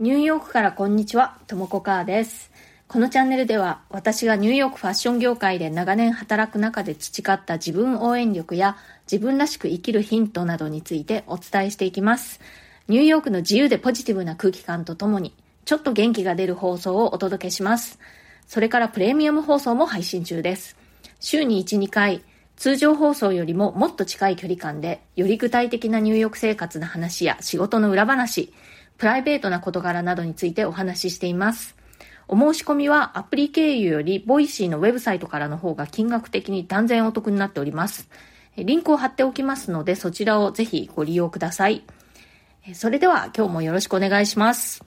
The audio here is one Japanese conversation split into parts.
ニューヨークからこんにちは、ともこかーです。このチャンネルでは私がニューヨークファッション業界で長年働く中で培った自分応援力や自分らしく生きるヒントなどについてお伝えしていきます。ニューヨークの自由でポジティブな空気感とともにちょっと元気が出る放送をお届けします。それからプレミアム放送も配信中です。週に1、2回、通常放送よりももっと近い距離感で、より具体的な入浴生活の話や仕事の裏話、プライベートな事柄などについてお話ししています。お申し込みはアプリ経由より、 Voicy のウェブサイトからの方が金額的に断然お得になっております。リンクを貼っておきますので、そちらをぜひご利用ください。それでは今日もよろしくお願いします。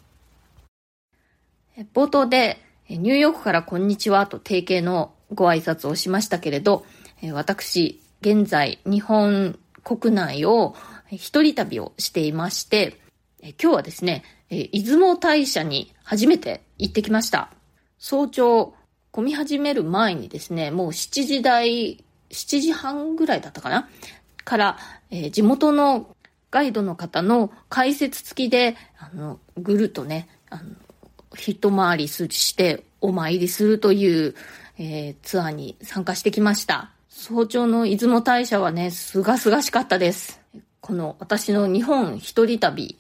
冒頭で、ニューヨークからこんにちはと定型のご挨拶をしましたけれど、私、現在、日本国内を一人旅をしていまして、え今日はですね、え出雲大社に初めて行ってきました。早朝、混み始める前にですね、もう7時台、7時半ぐらいだったかな？から、えー、地元のガイドの方の解説付きで、あの、ぐるっとね、あの、一回りしてお参りするという、えー、ツアーに参加してきました。早朝の出雲大社はね、すがすがしかったです。この私の日本一人旅、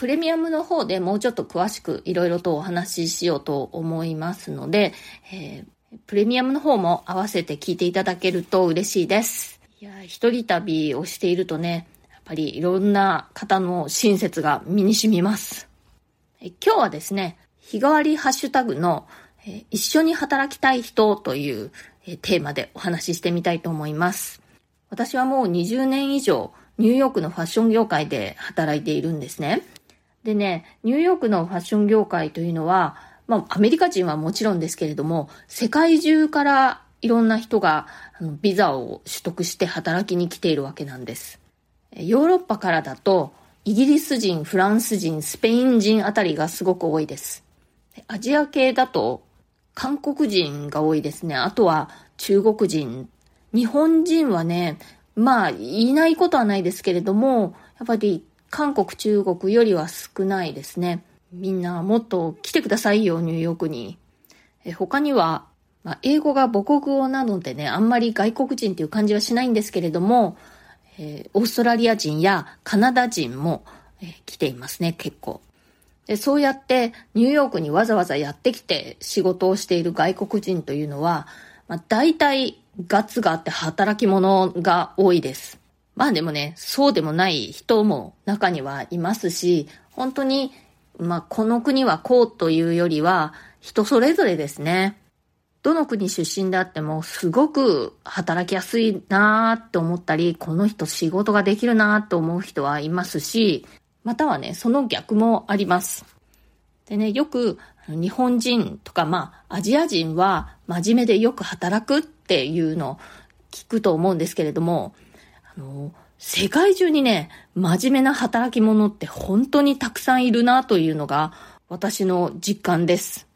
プレミアムの方でもうちょっと詳しくいろいろとお話ししようと思いますので、えー、プレミアムの方も合わせて聞いていただけると嬉しいです。いや、一人旅をしているとね、やっぱりいろんな方の親切が身に染みます。え今日はですね、日替わりハッシュタグの、え、一緒に働きたい人という、え、テーマでお話ししてみたいと思います。私はもう20年以上ニューヨークのファッション業界で働いているんですね。でね、ニューヨークのファッション業界というのは、まあ、アメリカ人はもちろんですけれども、世界中からいろんな人があのビザを取得して働きに来ているわけなんです。ヨーロッパからだと、イギリス人、フランス人、スペイン人あたりがすごく多いです。アジア系だと、韓国人が多いですね。あとは中国人。日本人はね、まあ、いないことはないですけれども、やっぱり韓国、中国よりは少ないですね。みんなもっと来てくださいよ、ニューヨークに。え他には、まあ、英語が母国語なのでね、あんまり外国人っていう感じはしないんですけれども、えー、オーストラリア人やカナダ人も、えー、来ていますね、結構。でそうやってニューヨークにわざわざやってきて仕事をしている外国人というのは、まあ、大体ガツがあって働き者が多いです。まあでもね、そうでもない人も中にはいますし、本当に、まあこの国はこうというよりは、人それぞれですね。どの国出身であっても、すごく働きやすいなーって思ったり、この人仕事ができるなーって思う人はいますし、またはね、その逆もあります。でね、よく日本人とか、まあアジア人は真面目でよく働くっていうのを聞くと思うんですけれども、あの、世界中にね、真面目な働き者って本当にたくさんいるなというのが私の実感です。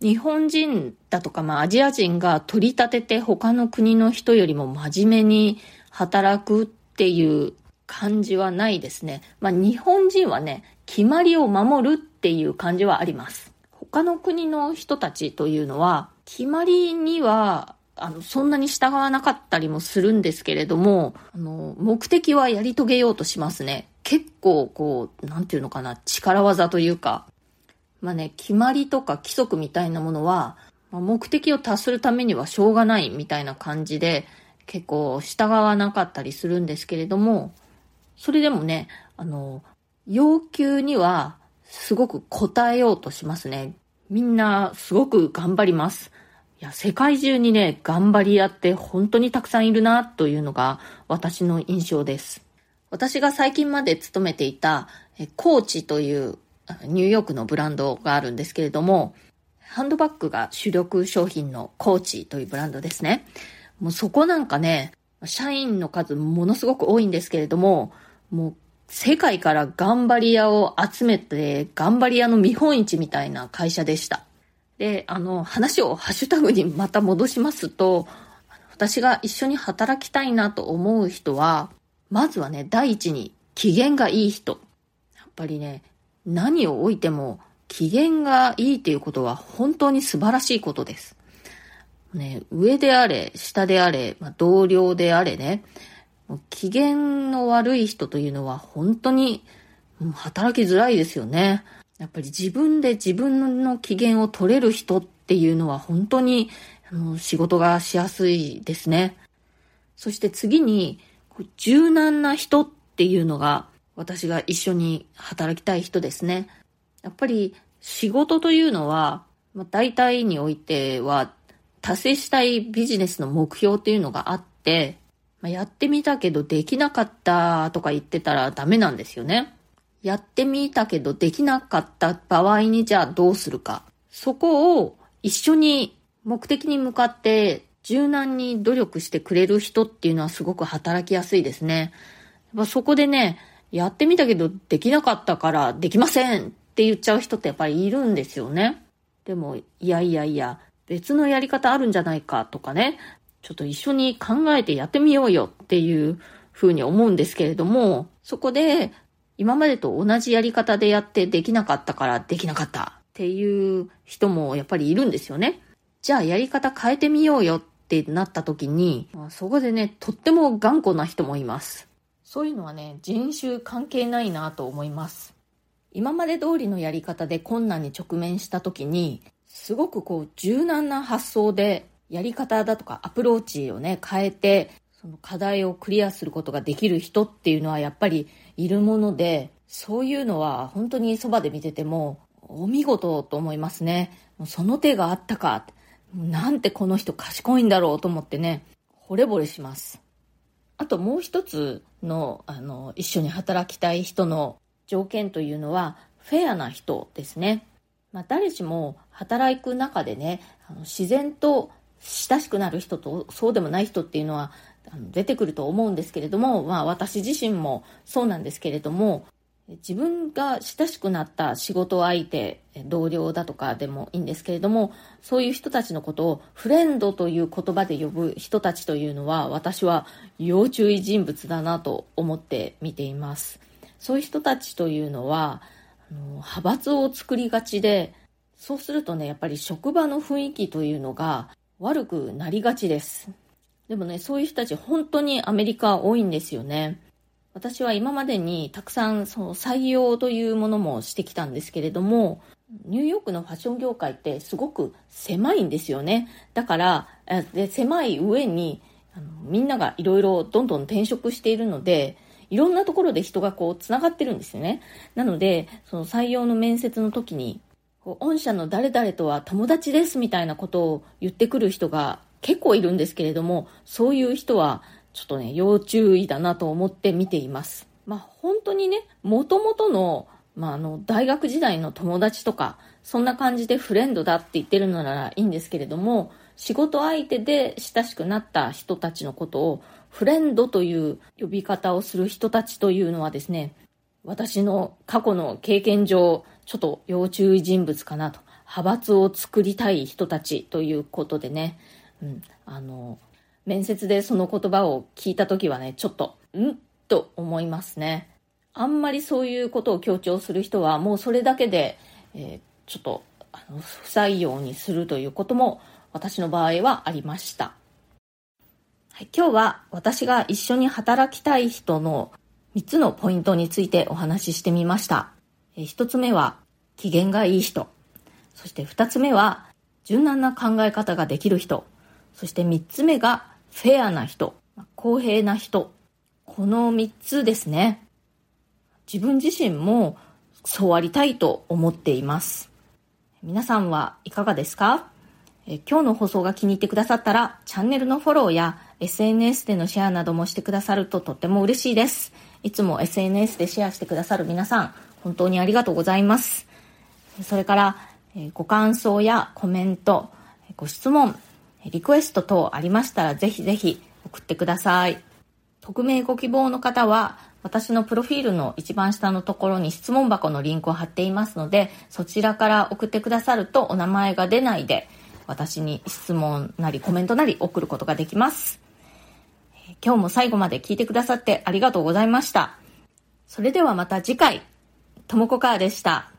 日本人だとか、まあアジア人が取り立てて他の国の人よりも真面目に働くっていう感じはないですね。まあ日本人はね、決まりを守るっていう感じはあります。他の国の人たちというのは、決まりにはあの、そんなに従わなかったりもするんですけれども、あの、目的はやり遂げようとしますね。結構、こう、なんていうのかな、力技というか、まあね、決まりとか規則みたいなものは、まあ、目的を達するためにはしょうがないみたいな感じで、結構従わなかったりするんですけれども、それでもね、あの、要求にはすごく応えようとしますね。みんなすごく頑張ります。いや、世界中にね、頑張り屋って本当にたくさんいるな、というのが私の印象です。私が最近まで勤めていた、コーチというニューヨークのブランドがあるんですけれども、ハンドバッグが主力商品のコーチというブランドですね。もうそこなんかね、社員の数ものすごく多いんですけれども、もう世界から頑張り屋を集めて、頑張り屋の見本市みたいな会社でした。で、あの、話をハッシュタグにまた戻しますと、私が一緒に働きたいなと思う人は、まずはね、第一に機嫌がいい人。やっぱりね、何を置いても機嫌がいいっていうことは本当に素晴らしいことです。ね、上であれ、下であれ、まあ、同僚であれね、機嫌の悪い人というのは本当に働きづらいですよね。やっぱり自分で自分の機嫌を取れる人っていうのは本当にあの仕事がしやすいですね。そして次に、柔軟な人っていうのが私が一緒に働きたい人ですね。やっぱり仕事というのは、まあ、大体においては達成したいビジネスの目標っていうのがあって、まあ、やってみたけどできなかったとか言ってたらダメなんですよね。やってみたけどできなかった場合にじゃあどうするか。そこを一緒に目的に向かって柔軟に努力してくれる人っていうのはすごく働きやすいですね。そこでね、やってみたけどできなかったからできませんって言っちゃう人ってやっぱりいるんですよね。でも、いやいやいや、別のやり方あるんじゃないかとかね、ちょっと一緒に考えてやってみようよっていうふうに思うんですけれども、そこで今までと同じやり方でやってできなかったからできなかったっていう人もやっぱりいるんですよね。じゃあやり方変えてみようよってなった時に、そこでね、とっても頑固な人もいます。そういうのはね、人種関係ないなと思います。今まで通りのやり方で困難に直面した時に、すごくこう柔軟な発想でやり方だとかアプローチをね、変えて、その課題をクリアすることができる人っていうのはやっぱりいるもので、そういうのは本当にそばで見ててもお見事と思いますね。その手があったか。なんてこの人賢いんだろうと思ってね、惚れ惚れします。あともう一つの、あの、一緒に働きたい人の条件というのは、フェアな人ですね。まあ、誰しも働く中でね、あの自然と親しくなる人とそうでもない人っていうのはあの出てくると思うんですけれども、まあ私自身もそうなんですけれども、自分が親しくなった仕事相手、同僚だとかでもいいんですけれども、そういう人たちのことをフレンドという言葉で呼ぶ人たちというのは、私は要注意人物だなと思って見ています。そういう人たちというのは、あの派閥を作りがちで、そうするとね、やっぱり職場の雰囲気というのが悪くなりがちです。でもね、そういう人たち本当にアメリカ多いんですよね。私は今までにたくさんその採用というものもしてきたんですけれども、ニューヨークのファッション業界ってすごく狭いんですよね。だから、で狭い上にあのみんながいろいろどんどん転職しているので、いろんなところで人がこう繋がってるんですよね。なので、その採用の面接の時に、御社の誰々とは友達ですみたいなことを言ってくる人が結構いるんですけれども、そういう人はちょっとね、要注意だなと思って見ています。まあ本当にね、元々の、まああの、大学時代の友達とか、そんな感じでフレンドだって言ってるのならいいんですけれども、仕事相手で親しくなった人たちのことをフレンドという呼び方をする人たちというのはですね、私の過去の経験上、ちょっと要注意人物かなと。派閥を作りたい人たちということでね、うん、あの、面接でその言葉を聞いた時はね、ちょっと、ん？と思いますね。あんまりそういうことを強調する人は、もうそれだけで、えー、ちょっと、あの、不採用にするということも、私の場合はありました。はい、今日は私が一緒に働きたい人の3つのポイントについてお話ししてみました。えー、1つ目は、機嫌がいい人。そして2つ目は、柔軟な考え方ができる人。そして3つ目がフェアな人、公平な人。この3つですね。自分自身もそうありたいと思っています。皆さんはいかがですか？え今日の放送が気に入ってくださったら、チャンネルのフォローや SNS でのシェアなどもしてくださるととっても嬉しいです。いつも SNS でシェアしてくださる皆さん、本当にありがとうございます。それから、えご感想やコメント、ご質問、リクエスト等ありましたらぜひぜひ送ってください。匿名ご希望の方は私のプロフィールの一番下のところに質問箱のリンクを貼っていますのでそちらから送ってくださるとお名前が出ないで私に質問なりコメントなり送ることができます。今日も最後まで聞いてくださってありがとうございました。それではまた次回、ともこかーでした。